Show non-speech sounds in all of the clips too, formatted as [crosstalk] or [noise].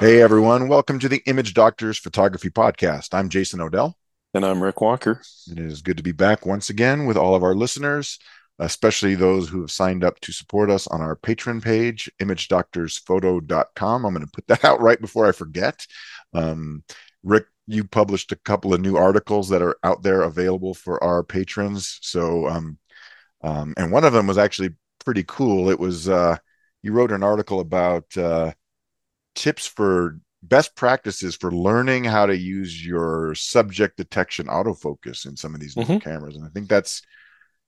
Hey everyone, welcome to the Image Doctors Photography Podcast. I'm Jason Odell. And I'm Rick Walker. It is good to be back once again with all of our listeners, especially those who have signed up to support us on our Patreon page, imagedoctorsphoto.com. I'm going to put that out right before I forget. Um, Rick, you published a couple of new articles that are out there available for our patrons. So, um, um, and one of them was actually pretty cool. It was, uh, you wrote an article about uh, tips for best practices for learning how to use your subject detection autofocus in some of these Mhm. new cameras. And I think that's,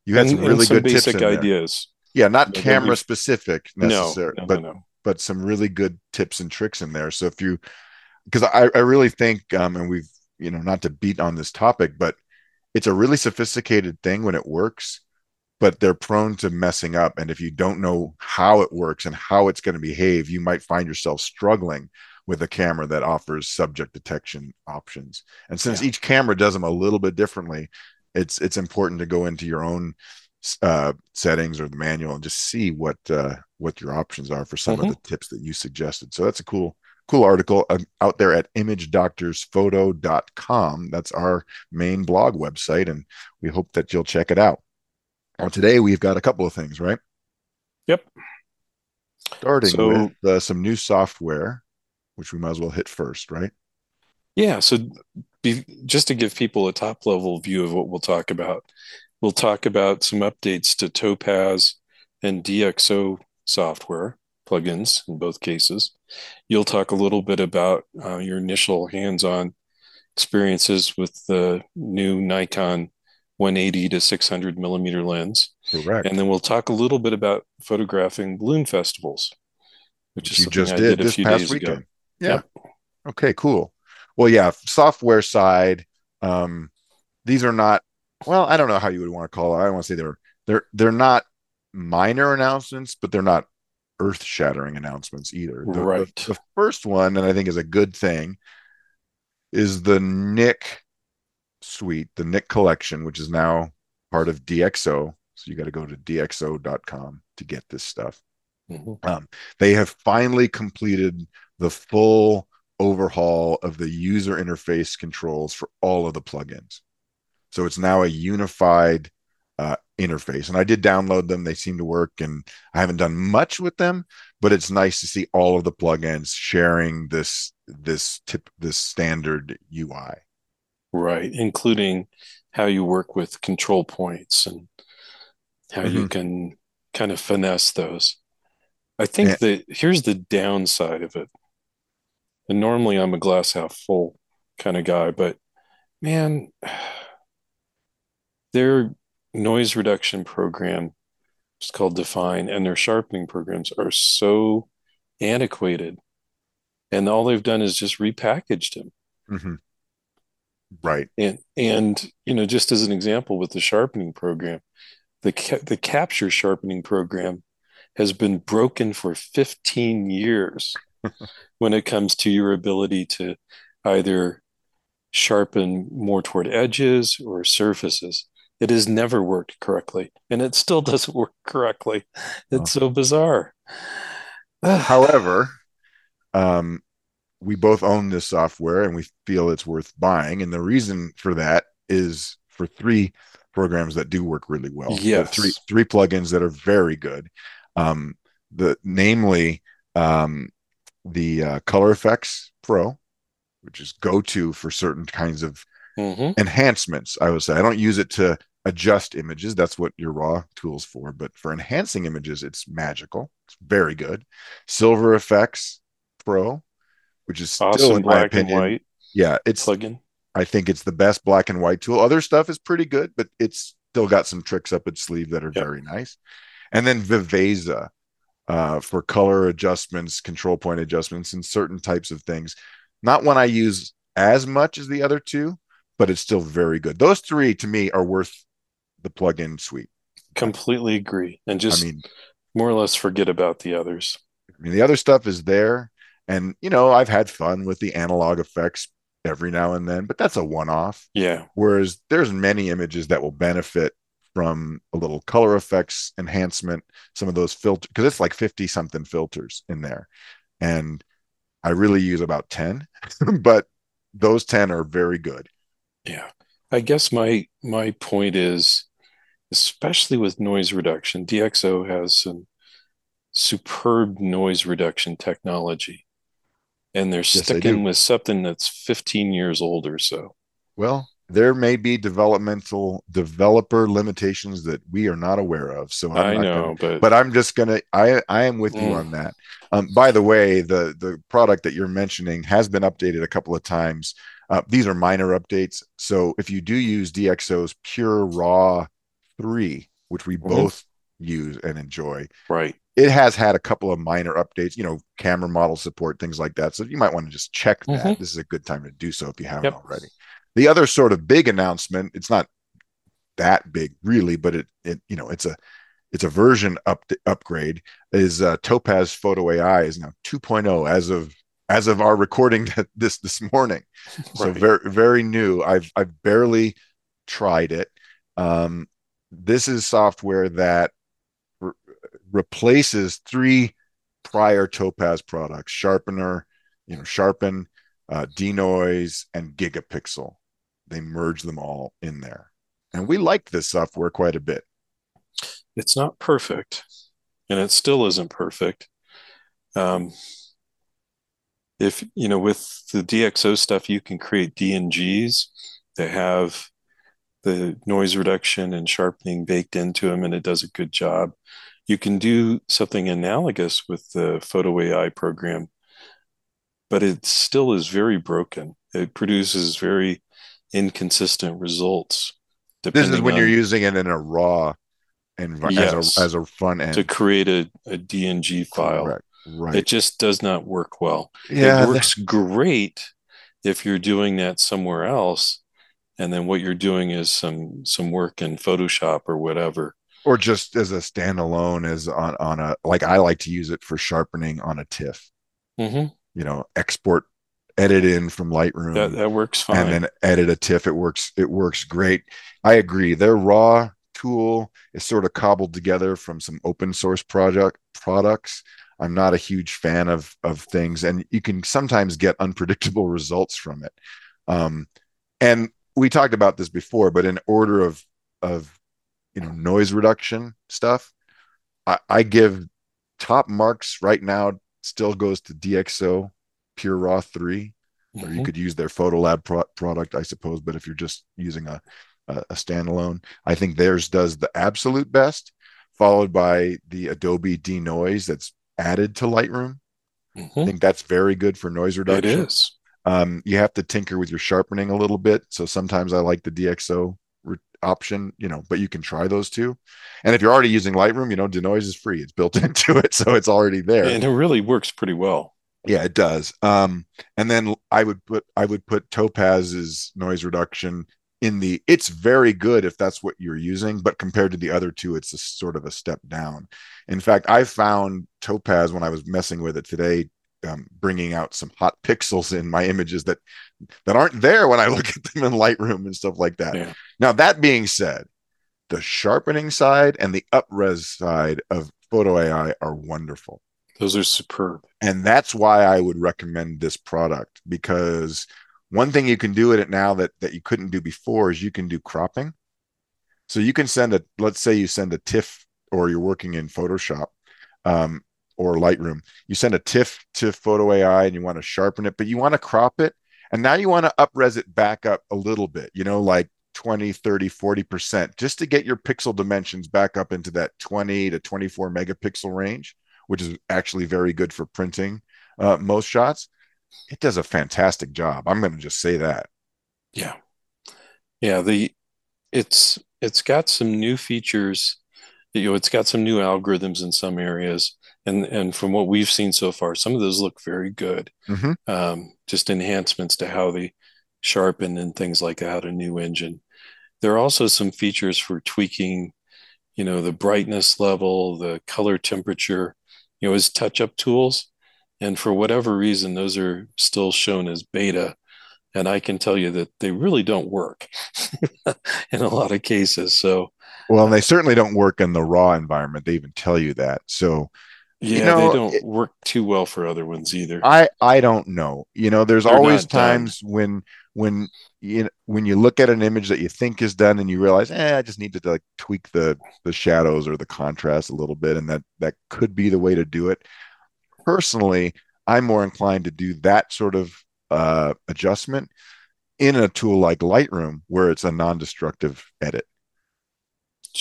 you had And- some really some good tips basic there. ideas. Yeah, not Yeah, camera specific necessarily, no, but no, no. but some really good tips and tricks in there. So if you, because I, I really think, um, and we've, you know, not to beat on this topic, but it's a really sophisticated thing when it works, but they're prone to messing up. And if you don't know how it works and how it's going to behave, you might find yourself struggling with a camera that offers subject detection options. And since Yeah. each camera does them a little bit differently, it's it's important to go into your own uh, settings or the manual and just see what uh, what your options are for some Mhm. of the tips that you suggested. So that's a cool cool article uh, out there at imagedoctorsphoto.com. That's our main blog website, and we hope that you'll check it out. Well, today we've got a couple of things, right? Yep. Starting So- with uh, some new software, which we might as well hit first, right? Yeah. So, be, just to give people a top level view of what we'll talk about, we'll talk about some updates to Topaz and DxO software plugins in both cases. You'll talk a little bit about uh, your initial hands on experiences with the new Nikon 180 to 600 millimeter lens. Correct. And then we'll talk a little bit about photographing balloon festivals, which is you something just I did, did this past weekend. Yeah. Yep. Okay, cool. Well, yeah, software side, um, these are not well, I don't know how you would want to call it. I don't want to say they're they're they're not minor announcements, but they're not earth-shattering announcements either. The, the- Right. the first one, and I think is a good thing, is the Nik suite, the Nik collection, which is now part of DxO. So you got to go to dxo.com to get this stuff. Mhm. Um, they have finally completed the full overhaul of the user interface controls for all of the plugins. So it's now a unified uh, interface. And I did download them; they seem to work. And I haven't done much with them, but it's nice to see all of the plugins sharing this this tip this standard UI. Right, including how you work with control points and how you Mhm. can kind of finesse those. I think Yeah. that here's the downside of it. And normally I'm a glass half full kind of guy, but man, [sighs] their noise reduction program is called Dfine, and their sharpening programs are so antiquated. And all they've done is just repackaged them. Mhm. Right. And and you know, just as an example with the sharpening program, the ca- the capture sharpening program has been broken for 15 years [laughs] when it comes to your ability to either sharpen more toward edges or surfaces. It has never worked correctly, and it still [laughs] doesn't work correctly. It's so bizarre. [sighs] However, um, we both own this software and we feel it's worth buying. And the reason for that is for three programs that do work really well. Yes. Three three plugins that are very good. Um, the namely um, the uh, Color Efex Pro, which is go to for certain kinds of Mhm. enhancements. I would say I don't use it to adjust images. That's what your raw tool's for. But for enhancing images, it's magical. It's very good. Silver Efex Pro, which is still in my black and opinion, white yeah, it's. plugin. I think it's the best black and white tool. Other stuff is pretty good, but it's still got some tricks up its sleeve that are Yep. very nice. And then Viveza uh, for color adjustments, control point adjustments, and certain types of things. Not one I use as much as the other two, but it's still very good. Those three to me are worth the plugin suite. Completely agree. And just I mean, more or less forget about the others. I mean, the other stuff is there, and you know, I've had fun with the analog Efex every now and then, but that's a one-off. Yeah. Whereas there's many images that will benefit from a little color Efex enhancement, some of those filters, because it's like 50 something filters in there. And I really use about 10, [laughs] but those 10 are very good. Yeah. I guess my my point is especially with noise reduction, DxO has some superb noise reduction technology. And they're yes, sticking they with something that's 15 years old or so. Well, there may be developmental developer limitations that we are not aware of. So I'm i know, gonna, but but I'm just gonna I I am with mm. you on that. Um, by the way, the the product that you're mentioning has been updated a couple of times. Uh, these are minor updates. So if you do use DxO's Pure Raw three, which we mm-hmm. both use and enjoy, right? It has had a couple of minor updates, you know, camera model support, things like that. So you might want to just check that. Mm-hmm. This is a good time to do so if you haven't yep. already. The other sort of big announcement, it's not that big really, but it it you know it's a it's a version up upgrade is uh, Topaz Photo AI is now 2.0 as of as of our recording [laughs] this this morning. [laughs] So very very new. I've I've barely tried it. Um, this is software that replaces three prior Topaz products: Sharpener, you know, Sharpen, uh, Denoise, and Gigapixel they merge them all in there. And we liked this software quite a bit. It's not perfect, and it still isn't perfect. Um, if you know, with the DxO stuff, you can create DNGs that have the noise reduction and sharpening baked into them, and it does a good job. You can do something analogous with the Photo AI program, but it still is very broken. It produces very inconsistent results. This is when on, you're using it in a raw environment yes, as, a, as a front end to create a, a DNG file. Correct. Right. It just does not work well. Yeah, it works that... great if you're doing that somewhere else, and then what you're doing is some some work in Photoshop or whatever. Or just as a standalone, as on on a like I like to use it for sharpening on a TIFF. Mm-hmm. You know, export edit in from Lightroom. That, that works fine. And then edit a TIFF. It works. It works great. I agree. Their raw tool is sort of cobbled together from some open source project products. I'm not a huge fan of of things, and you can sometimes get unpredictable [laughs] results from it. Um, and we talked about this before, but in order of of you know noise reduction stuff, I, I give top marks right now. Still goes to DxO Pure Raw 3, mm-hmm. or you could use their Photolab pro- product, I suppose. But if you're just using a, a, a standalone, I think theirs does the absolute best, followed by the Adobe Denoise that's added to Lightroom. Mm-hmm. I think that's very good for noise reduction. It is. Um, you have to tinker with your sharpening a little bit. So sometimes I like the DxO re- option, you know, but you can try those two. And if you're already using Lightroom, you know, Denoise is free. It's built [laughs] into it. So it's already there. And it really works pretty well. Yeah, it does. Um, and then I would put I would put Topaz's noise reduction in the it's very good if that's what you're using, but compared to the other two, it's a sort of a step down. In fact, I found Topaz when I was messing with it today, um, bringing out some hot pixels in my images that that aren't there when I [laughs] look at them in Lightroom and stuff like that. Yeah. Now that being said, the sharpening side and the upres side of Photo AI are wonderful. Those are superb. And that's why I would recommend this product because one thing you can do with it now that, that you couldn't do before is you can do cropping. So you can send a, let's say you send a TIFF or you're working in Photoshop um, or Lightroom. You send a TIFF to Photo AI and you want to sharpen it, but you want to crop it. And now you want to upres it back up a little bit, you know, like 20, 30, 40%, just to get your pixel dimensions back up into that 20 to 24 megapixel range which is actually very good for printing uh, most shots. It does a fantastic job. I'm going to just say that. Yeah, yeah. The it's it's got some new features. You know, it's got some new algorithms in some areas, and and from what we've seen so far, some of those look very good. Mm-hmm. Um, just enhancements to how they sharpen and things like that. A new engine. There are also some features for tweaking, you know, the brightness level, the color temperature, you know, as touch up tools. And for whatever reason, those are still shown as beta. And I can tell you that they really don't work [laughs] in a lot of cases. So, well, and they certainly don't work in the raw environment. They even tell you that. So, Yeah, you know, they don't it, work too well for other ones either. I I don't know. You know, there's They're always not done. times when when you when you look at an image that you think is done and you realize, eh, I just need to like tweak the the shadows or the contrast a little bit, and that that could be the way to do it. Personally, I'm more inclined to do that sort of uh, adjustment in a tool like Lightroom, where it's a non-destructive edit.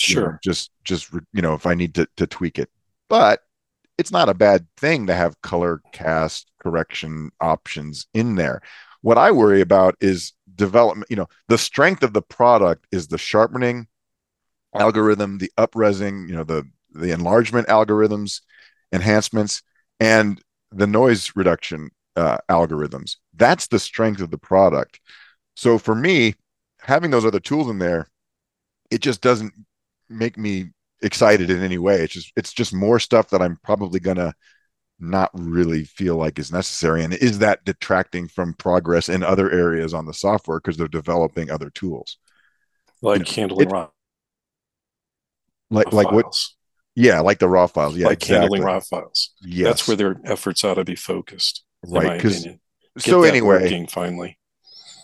You know, Sure. just just you know, if I need to to tweak it, but it's not a bad thing to have color cast correction options in there. What I worry about is development. You know, the strength of the product is the sharpening algorithm, the upresing, you know, the the enlargement algorithms, enhancements, and the noise reduction uh, algorithms. That's the strength of the product. So for me, having those other tools in there, it just doesn't make me excited in any way. It's just it's just more stuff that I'm probably gonna not really feel like is necessary. And is that detracting from progress in other areas on the software because they're developing other tools? Like You know, handling it- raw Like like what? Yeah, like the raw files. Yeah, like exactly. handling raw files. Yes, That's where their efforts ought to be focused, in right. my Because opinion. Get so anyway, working finally.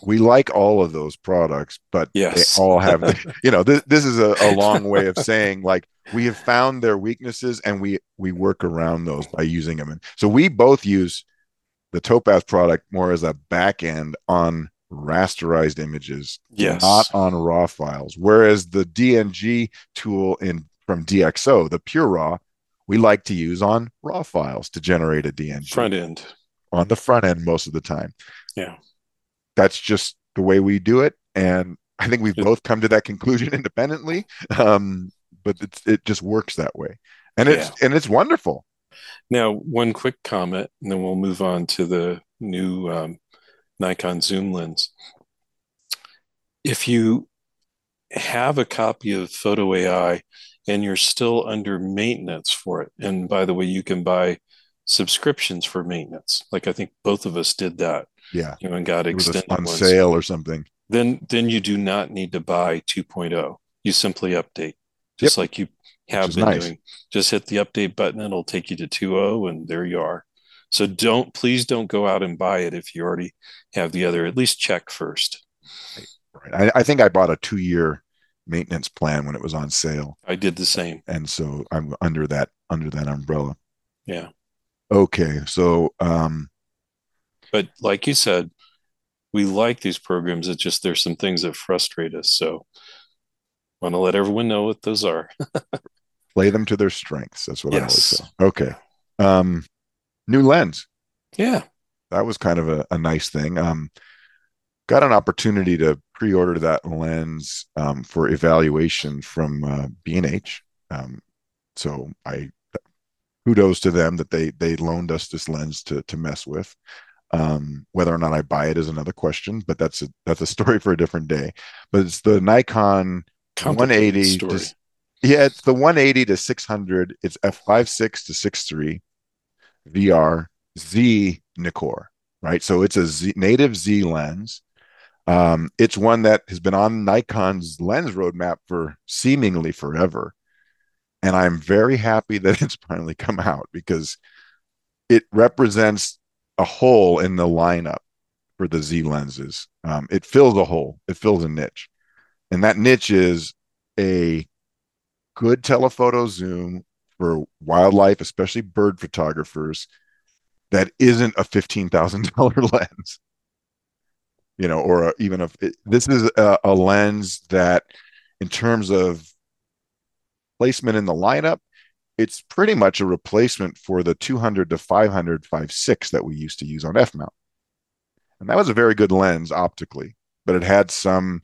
We like all of those products, but Yes. they all have, [laughs] you know, this, this is a, a long way of saying like we have found their weaknesses and we we work around those by using them. And so we both use the Topaz product more as a back end on rasterized images, Yes. not on raw files. Whereas the DNG tool in from DxO, the pure raw, we like to use on raw files to generate a DNG Front end. on the front end most of the time. Yeah. That's just the way we do it. And I think we've both come to that conclusion [laughs] independently. Um, but it's, it just works that way. And it's and it's wonderful. Now, one quick comment, and then we'll move on to the new um, Nikon zoom lens. If you have a copy of Photo AI and you're still under maintenance for it, and by the way, you can buy subscriptions for maintenance. Like I think both of us did that, Yeah. you know, and got It extended on ones. sale or something. Then, then you do not need to buy 2.0. You simply update, just like you have been nice. doing. Just hit the update button, it'll take you to 2.0, and there you are. So don't, please don't go out and buy it if you already have the other. At least check first. Right. I, I think I bought a two year maintenance plan when it was on sale. I did the same. And so I'm under that under that umbrella. Yeah. Okay. So um But like you said, we like these programs. It's just there's some things that frustrate us. So want to let everyone know what those are. [laughs] play them to their strengths. That's what I always Yes. say. Okay. Um new lens. Yeah. that was kind of a, a nice thing. Um, got an opportunity to pre-order that lens um, for evaluation from uh, B&H. Um, so I kudos to them that they they loaned us this lens to to mess with. Um, whether or not I buy it is another question, but that's a that's a story for a different day. But it's the Nikon 180 to- yeah, it's the 180 to 600. It's f5.6 to 6.3 VR Z Nikkor, right? So it's a Z, native Z lens. Um, it's one that has been on Nikon's lens roadmap for seemingly forever. And I'm very happy that [laughs] it's finally come out because it represents a hole in the lineup for the Z lenses. Um, it fills a hole, it fills a niche. And that niche is a good telephoto zoom for wildlife, especially bird photographers, that isn't a $15,000 [laughs] lens. You know, or a, even if this is a, a lens that, in terms of placement in the lineup, it's pretty much a replacement for the 200 to 500 5.6 that we used to use on F mount. And that was a very good lens optically, but it had some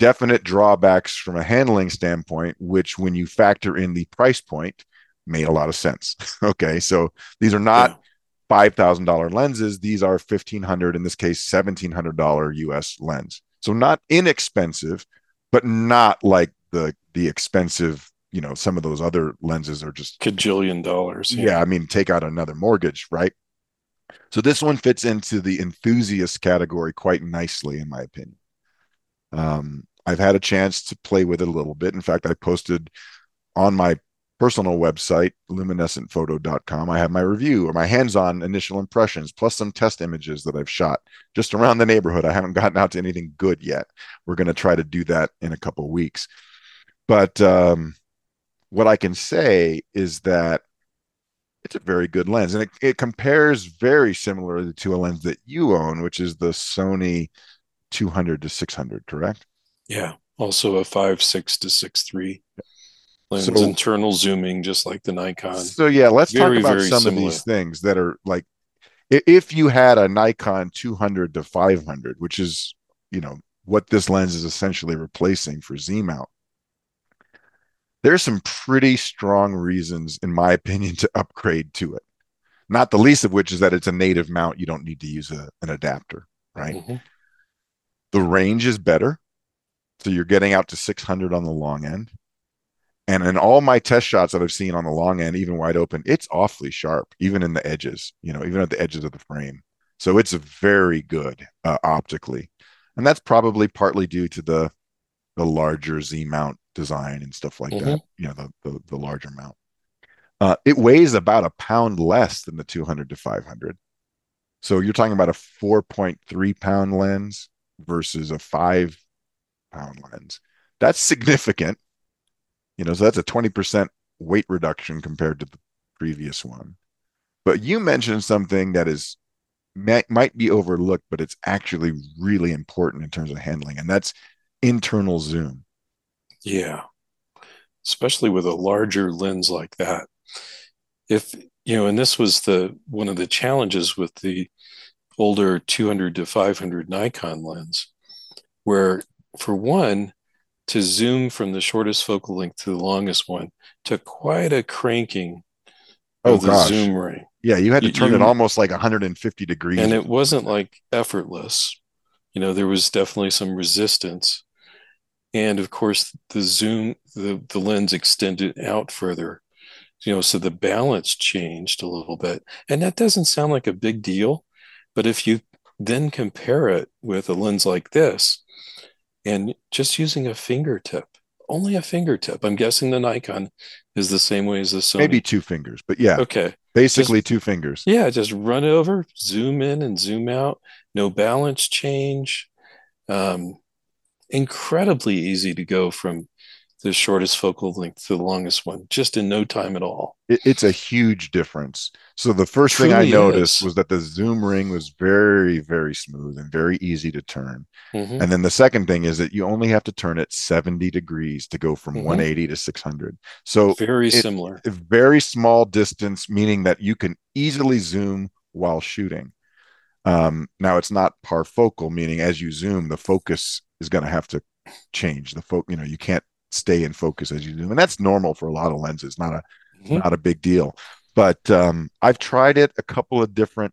definite drawbacks from a handling standpoint, which when you factor in the price point made a lot of sense. [laughs] okay. So these are not $5,000 lenses. These are 1500 in this case, $1,700 US lens. So not inexpensive, but not like the, the expensive, you know, some of those other lenses are just Cajillion dollars. yeah, I mean, take out another mortgage, right? So this one fits into the enthusiast category quite nicely, in my opinion. Um, I've had a chance to play with it a little bit. In fact, I posted on my personal website, luminescentphoto.com, I have my review or my hands on initial impressions, plus some test images that I've shot just around the neighborhood. I haven't gotten out to anything good yet. We're going to try to do that in a couple weeks. But um, what I can say is that it's a very good lens and it, it compares very similarly to a lens that you own, which is the Sony 200 to 600, correct? Yeah. Also a 5, 6 to 6, 3 lens, so, internal zooming, just like the Nikon. So, yeah, let's very, talk about some similar. of these things that are like if you had a Nikon 200 to 500, which is, you know, what this lens is essentially replacing for Z mount, there's some pretty strong reasons, in my opinion, to upgrade to it. Not the least of which is that it's a native mount. You don't need to use a, an adapter, right? Mm-hmm. The range is better. So you're getting out to 600 on the long end. And in all my test shots that I've seen on the long end, even wide open, it's awfully sharp, even in the edges, you know, even at the edges of the frame. So it's very good uh, optically. And that's probably partly due to the the larger Z mount design and stuff like mm-hmm. that, you know, the, the, the larger mount. Uh, it weighs about a pound less than the 200 to 500. So you're talking about a 4.3 pound lens versus a five pound lens. That's significant. You know, so that's a 20% weight reduction compared to the previous one. But you mentioned something that is might, might be overlooked, but it's actually really important in terms of handling, and that's internal zoom. Yeah. Especially with a larger lens like that. If, you know, and this was the one of the challenges with the older 200 to 500 Nikon lens, where for one, to zoom from the shortest focal length to the longest one took quite a cranking oh, of the gosh. zoom ring. Yeah, you had to turn you, it almost like 150 degrees. And it wasn't like effortless. You know, there was definitely some resistance and of course the zoom the, the lens extended out further you know so the balance changed a little bit. And that doesn't sound like a big deal but if you then compare it with a lens like this and just using a fingertip only a fingertip i'm guessing the nikon is the same way as the sony. Maybe two fingers but yeah. Okay. Basically just, two fingers. Yeah just run it over zoom in and zoom out. No balance change. Um, incredibly easy to go from the shortest focal length to the longest one just in no time at all. It, it's a huge difference. So the first thing I noticed is. was that the zoom ring was very, very smooth and very easy to turn. Mm-hmm. And then the second thing is that you only have to turn it 70 degrees to go from mm-hmm. 180 to 600. So very it, similar. A very small distance, meaning that you can easily zoom while shooting. Um, now it's not parfocal, meaning as you zoom, the focus is going to have to change the focus. You know, you can't stay in focus as you do, and that's normal for a lot of lenses. Not a mm-hmm. not a big deal. But um, I've tried it a couple of different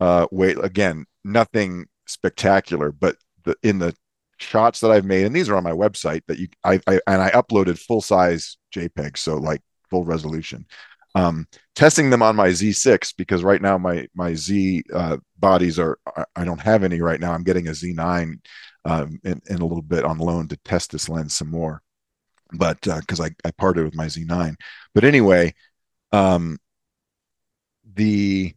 uh, way. Again, nothing spectacular, but the, in the shots that I've made, and these are on my website that you I, I and I uploaded full size JPEG, so like full resolution um, testing them on my Z6 because right now my my Z uh, bodies are I don't have any right now. I'm getting a Z9 um, in, in a little bit on loan to test this lens some more, but because uh, I I parted with my Z9. But anyway, um, the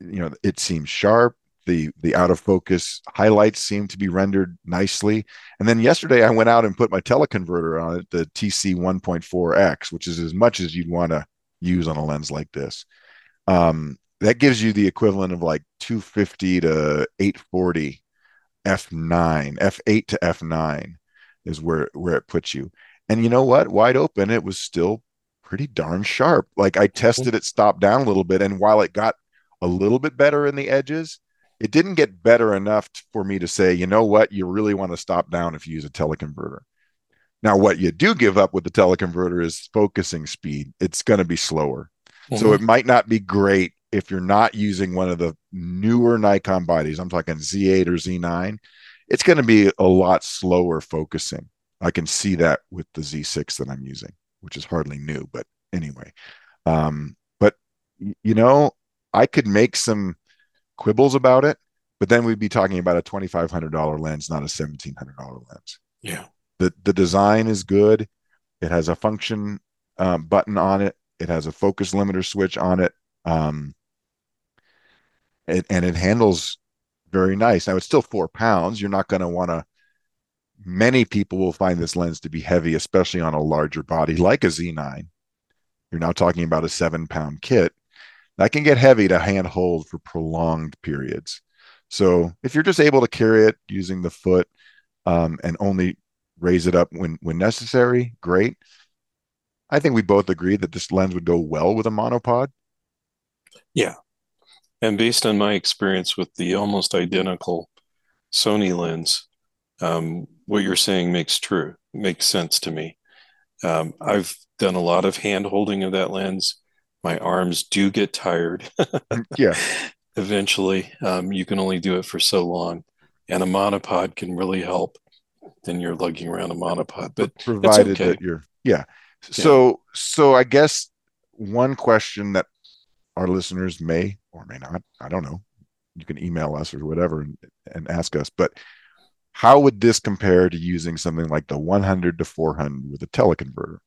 you know it seems sharp. The the out of focus highlights seem to be rendered nicely. And then yesterday I went out and put my teleconverter on it, the TC 1.4X, which is as much as you'd want to use on a lens like this. Um, that gives you the equivalent of like 250 to 840 f9 f8 to f9 is where where it puts you. And you know what? Wide open it was still pretty darn sharp. Like i tested it stopped down a little bit and while it got a little bit better in the edges it didn't get better enough for me to say you know what? You really want to stop down if you use a teleconverter now, what you do give up with the teleconverter is focusing speed. It's going to be slower. Mm-hmm. So it might not be great if you're not using one of the newer Nikon bodies. I'm talking Z8 or Z9. It's going to be a lot slower focusing. I can see that with the Z6 that I'm using, which is hardly new, but anyway. Um, but you know, I could make some quibbles about it, but then we'd be talking about a $2,500 lens, not a $1,700 lens. Yeah the the design is good. It has a function uh, button on it. It has a focus limiter switch on it. Um, it, and it handles very nice. Now it's still four pounds. You're not going to want to. Many people will find this lens to be heavy, especially on a larger body like a Z9. You're now talking about a seven pound kit that can get heavy to hand hold for prolonged periods. So if you're just able to carry it using the foot um, and only raise it up when when necessary, great. I think we both agree that this lens would go well with a monopod. Yeah, and based on my experience with the almost identical Sony lens, um, what you're saying makes true, makes sense to me. Um, I've done a lot of hand holding of that lens. My arms do get tired. yeah. [laughs] Eventually, um, you can only do it for so long, and a monopod can really help. Then you're lugging around a monopod, but provided okay. that you're yeah. So yeah. so I guess one question that our listeners may or may not. I don't know. You can email us or whatever and, and ask us. But how would this compare to using something like the 100 to 400 with a teleconverter?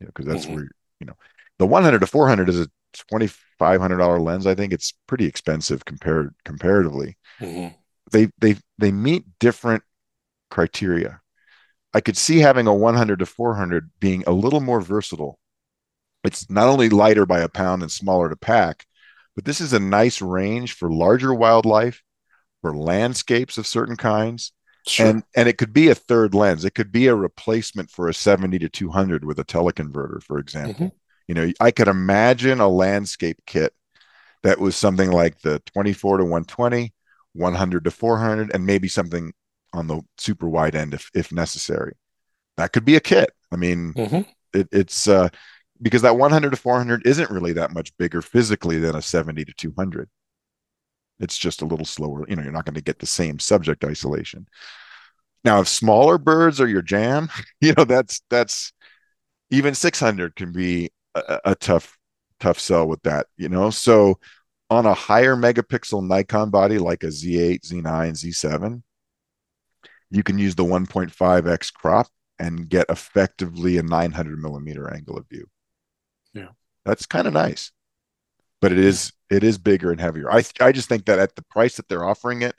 You know, because that's mm-hmm. where you know the 100 to 400 is a $2,500 lens. I think it's pretty expensive compared comparatively. Mm-hmm. They they they meet different criteria. I could see having a 100 to 400 being a little more versatile. It's not only lighter by a pound and smaller to pack, but this is a nice range for larger wildlife, for landscapes of certain kinds. Sure. And and it could be a third lens. It could be a replacement for a 70 to 200 with a teleconverter, for example. Mm-hmm. You know, I could imagine a landscape kit that was something like the 24 to 120, 100 to 400, and maybe something on the super wide end if if necessary. That could be a kit. I mean, mm-hmm. it, it's uh, because that 100 to 400 isn't really that much bigger physically than a 70 to 200 it's just a little slower you know you're not going to get the same subject isolation now if smaller birds are your jam [laughs] you know that's that's even 600 can be a, a tough tough sell with that you know so on a higher megapixel nikon body like a z8 z9 z7 you can use the 1.5x crop and get effectively a 900 millimeter angle of view yeah. That's kind of nice. But it is it is bigger and heavier. I I just think that at the price that they're offering it,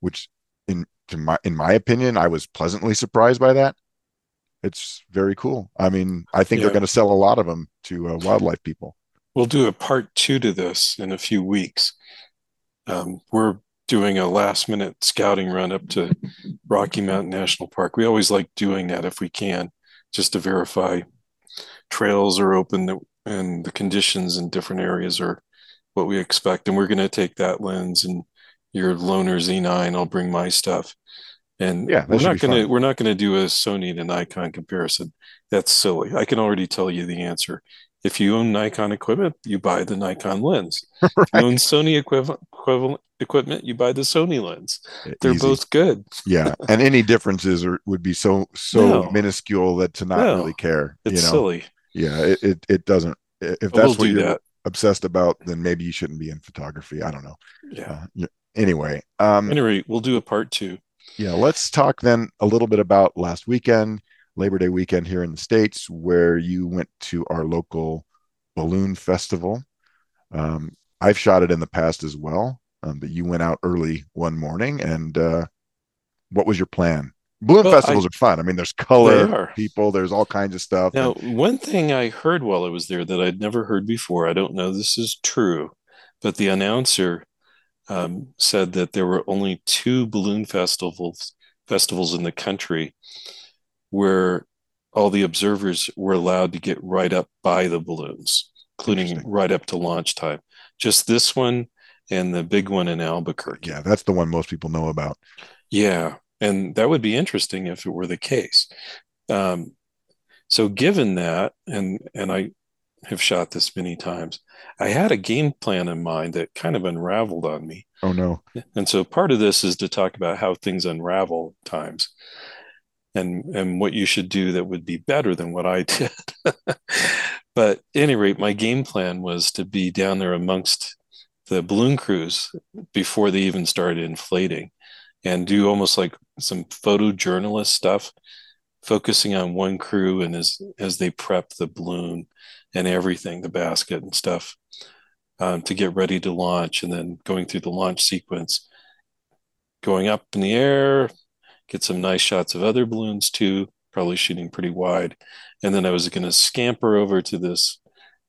which in to my in my opinion, I was pleasantly surprised by that. It's very cool. I mean, I think yeah. they're going to sell a lot of them to uh, wildlife people. We'll do a part two to this in a few weeks. Um, we're doing a last minute scouting run up to Rocky Mountain National Park. We always like doing that if we can, just to verify trails are open and the conditions in different areas are what we expect. And we're going to take that lens and your loaner Z9. I'll bring my stuff. And yeah, we're not going to we're not going to do a Sony to Nikon comparison. That's silly. I can already tell you the answer. If you own Nikon equipment, you buy the Nikon lens. right. [laughs] If you own Sony equivalent, equivalent equipment, you buy the Sony lens. They're Easy. both good. yeah, and any differences are, would be so so no. minuscule that to not no. really care. It's you know? silly yeah it, it, it doesn't if that's we'll what you're that. obsessed about then maybe you shouldn't be in photography i don't know yeah uh, anyway um anyway we'll do a part two yeah let's talk then a little bit about last weekend labor day weekend here in the states where you went to our local balloon festival um i've shot it in the past as well um, but you went out early one morning and uh what was your plan balloon well, festivals I, are fun. I mean, there's color people, there's all kinds of stuff. Now, and, one thing I heard while I was there that I'd never heard before, I don't know this is true, but the announcer um, said that there were only two balloon festivals festivals in the country where all the observers were allowed to get right up by the balloons, including right up to launch time. Just this one and the big one in Albuquerque. Yeah, that's the one most people know about. Yeah, and that would be interesting if it were the case. Um, so, given that, and and I have shot this many times, I had a game plan in mind that kind of unraveled on me. Oh no! And so, part of this is to talk about how things unravel times, and and what you should do that would be better than what I [laughs] did. but at any rate, my game plan was to be down there amongst the balloon crews before they even started inflating and do almost like some photojournalist stuff focusing on one crew and as as they prep the balloon and everything, the basket and stuff, um, to get ready to launch, and then going through the launch sequence, going up in the air, get some nice shots of other balloons too, probably shooting pretty wide, and then I was going to scamper over to this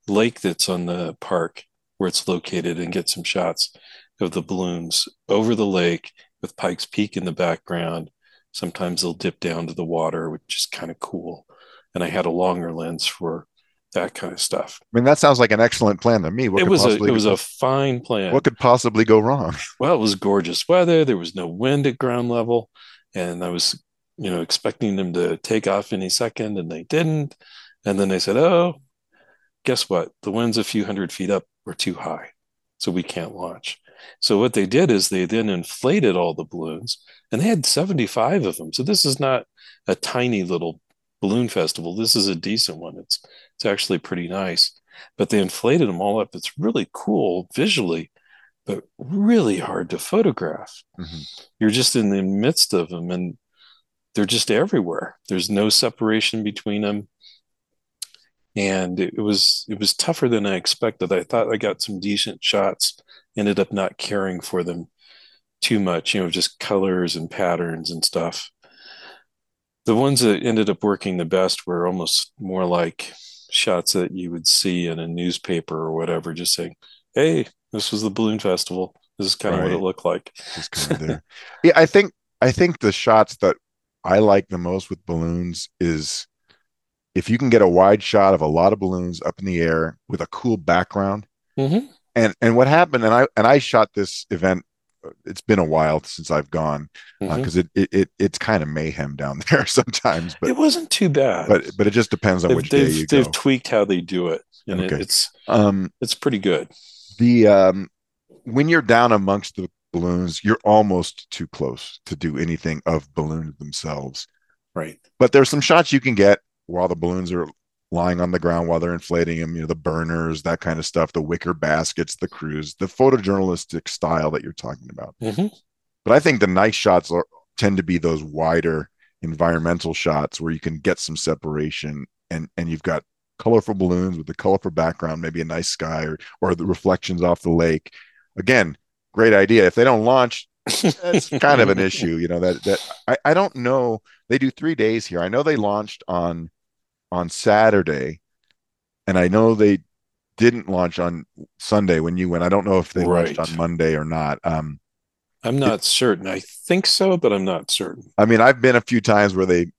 lake that's on the park where it's located and get some shots of the balloons over the lake with Pikes Peak in the background. Sometimes they'll dip down to the water, which is kind of cool. And I had a longer lens for that kind of stuff. I mean, that sounds like an excellent plan to me. What it was a it was go, a fine plan. What could possibly go wrong? Well, it was gorgeous weather. There was no wind at ground level, and I was, you know, expecting them to take off any second, and they didn't. And then they said, "Oh, guess what? The winds a few hundred feet up were too high, so we can't launch." So what they did is they then inflated all the balloons, and they had 75 of them. So this is not a tiny little balloon festival. This is a decent one. It's it's actually pretty nice. But they inflated them all up. It's really cool visually, but really hard to photograph. Mm-hmm. You're just in the midst of them and they're just everywhere. There's no separation between them. And it was it was tougher than I expected. I thought I got some decent shots, ended up not caring for them too much, you know, just colors and patterns and stuff the ones that ended up working the best were almost more like shots that you would see in a newspaper or whatever, just saying, "Hey, this was the balloon festival. This is kind right. of what it looked like." Just kind of there. [laughs] yeah, I think I think the shots that I like the most with balloons is if you can get a wide shot of a lot of balloons up in the air with a cool background. Mm-hmm. And and what happened, and I and I shot this event it's been a while since I've gone because uh, mm-hmm. uh, it, it it's kind of mayhem down [laughs] there sometimes. But it wasn't too bad. But but it just depends on they've, which day you they've go. They've tweaked how they do it, and okay. it, it's um it's pretty good. The um when you're down amongst the balloons, you're almost too close to do anything of balloons themselves. Right. But there's some shots you can get while the balloons are lying on the ground while they're inflating them, you know, the burners, that kind of stuff, the wicker baskets, the crews, the photojournalistic style that you're talking about. Mm-hmm. But I think the nice shots are, tend to be those wider environmental shots where you can get some separation and and you've got colorful balloons with the colorful background, maybe a nice sky or or the reflections off the lake. Again, great idea. If they don't launch, that's [laughs] kind of an issue, you know. That that I, I don't know. They do three days here. I know they launched on on Saturday, and I know they didn't launch on Sunday when you went. I don't know if they right. launched on Monday or not. Um, I'm not it, certain. I think so, but I'm not certain. I mean, I've been a few times where they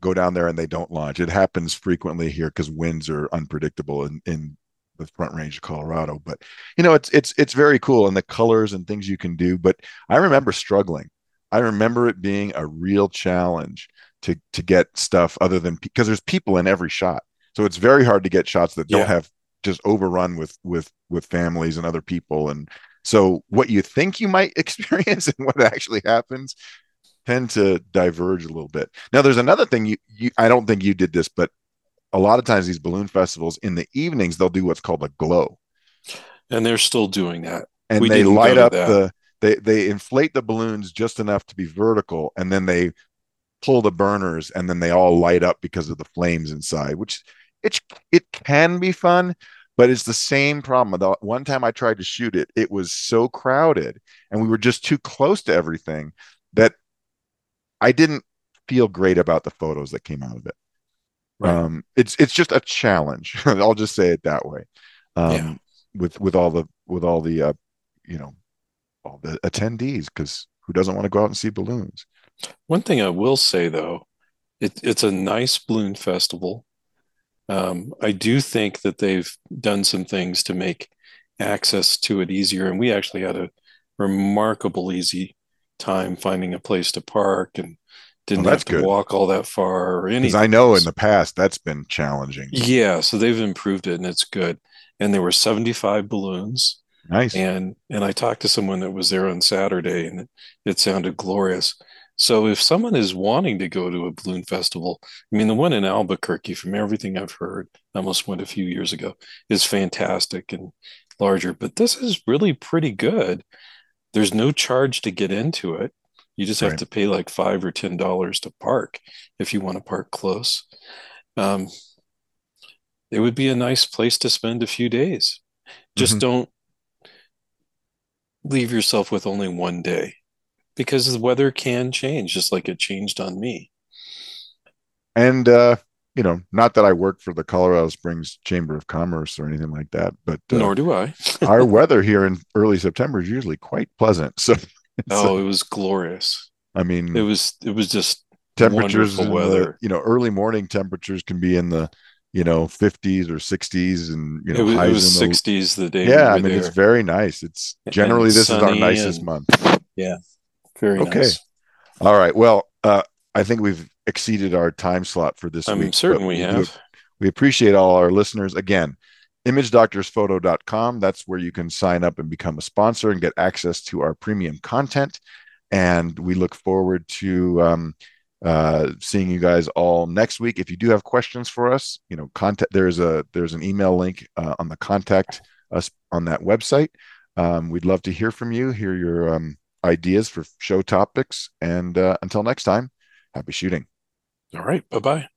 go down there and they don't launch. It happens frequently here because winds are unpredictable in, in the front range of Colorado. But you know, it's it's it's very cool and the colors and things you can do. But I remember struggling. I remember it being a real challenge to to get stuff other than because there's people in every shot so it's very hard to get shots that don't yeah. have just overrun with with with families and other people and so what you think you might [laughs] experience and what actually happens tend to diverge a little bit. Now there's another thing you, you i don't think you did this but a lot of times these balloon festivals in the evenings they'll do what's called a glow. And they're still doing that. And we they light up the they they inflate the balloons just enough to be vertical and then they pull the burners and then they all light up because of the flames inside, which it it can be fun, but it's the same problem. The one time I tried to shoot it, it was so crowded and we were just too close to everything that I didn't feel great about the photos that came out of it. Right. Um, it's it's just a challenge. [laughs] I'll just say it that way. Um, yeah. with with all the with all the uh, you know all the attendees because who doesn't want to go out and see balloons? One thing I will say though, it, it's a nice balloon festival. Um, I do think that they've done some things to make access to it easier, and we actually had a remarkable easy time finding a place to park and didn't oh, have to good. walk all that far or anything. I know in the past that's been challenging. Yeah, so they've improved it and it's good. And there were 75 balloons. Nice. And and I talked to someone that was there on Saturday and it, it sounded glorious. So if someone is wanting to go to a balloon festival, I mean, the one in Albuquerque, from everything I've heard, I almost went a few years ago, is fantastic and larger. But this is really pretty good. There's no charge to get into it. You just have right. to pay like five or ten dollars to park if you want to park close. Um, it would be a nice place to spend a few days. Just mm-hmm. don't leave yourself with only one day because the weather can change just like it changed on me. And uh, you know, not that I work for the Colorado Springs Chamber of Commerce or anything like that, but uh, nor do I. [laughs] our weather here in early September is usually quite pleasant. [laughs] So, oh, it was glorious. I mean, it was it was just temperatures weather. The, you know, early morning temperatures can be in the you know 50s or 60s and you know it was, it was 60s the day yeah we i mean there. it's very nice it's generally this is our nicest and, month yeah very okay nice. all right well uh i think we've exceeded our time slot for this I'm week. certain we have. We appreciate all our listeners. Again, imagedoctorsphoto.com. That's where you can sign up and become a sponsor and get access to our premium content. And we look forward to um, uh, seeing you guys all next week. If you do have questions for us, you know, contact. There's a there's an email link uh, on the contact us on that website. Um, we'd love to hear from you, hear your um, ideas for show topics, and uh, until next time, happy shooting. All right. Bye bye.